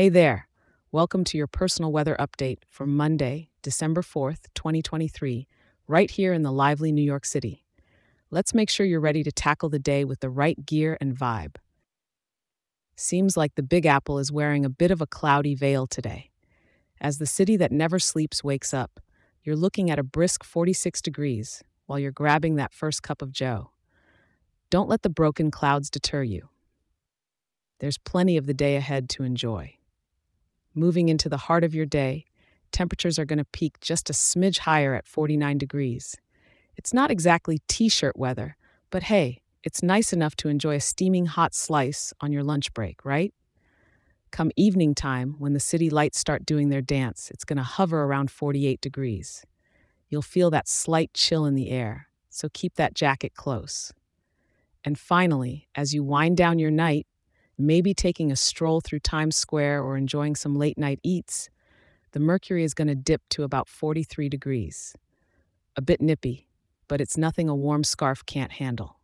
Hey there. Welcome to your personal weather update for Monday, December 4th, 2023, right here in the lively New York City. Let's make sure you're ready to tackle the day with the right gear and vibe. Seems like the Big Apple is wearing a bit of a cloudy veil today. As the city that never sleeps wakes up, you're looking at a brisk 46 degrees while you're grabbing that first cup of joe. Don't let the broken clouds deter you. There's plenty of the day ahead to enjoy. Moving into the heart of your day, temperatures are going to peak just a smidge higher at 49 degrees. It's not exactly t shirt weather, but hey, it's nice enough to enjoy a steaming hot slice on your lunch break, right? Come evening time, when the city lights start doing their dance, it's going to hover around 48 degrees. You'll feel that slight chill in the air, so keep that jacket close. And finally, as you wind down your night, maybe taking a stroll through Times Square or enjoying some late night eats, the mercury is going to dip to about 43 degrees. A bit nippy, but it's nothing a warm scarf can't handle.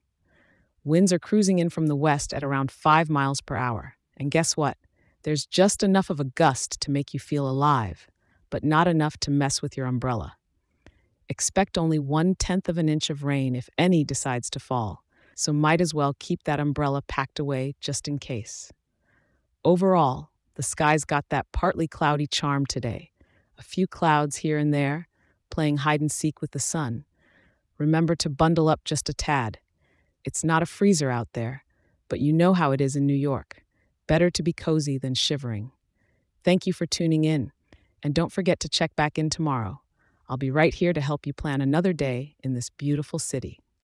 Winds are cruising in from the west at around 5 miles per hour. And guess what? There's just enough of a gust to make you feel alive, but not enough to mess with your umbrella. Expect only one tenth of an inch of rain if any decides to fall so might as well keep that umbrella packed away just in case. Overall, the sky's got that partly cloudy charm today. A few clouds here and there, playing hide and seek with the sun. Remember to bundle up just a tad. It's not a freezer out there, but you know how it is in New York. Better to be cozy than shivering. Thank you for tuning in, and don't forget to check back in tomorrow. I'll be right here to help you plan another day in this beautiful city.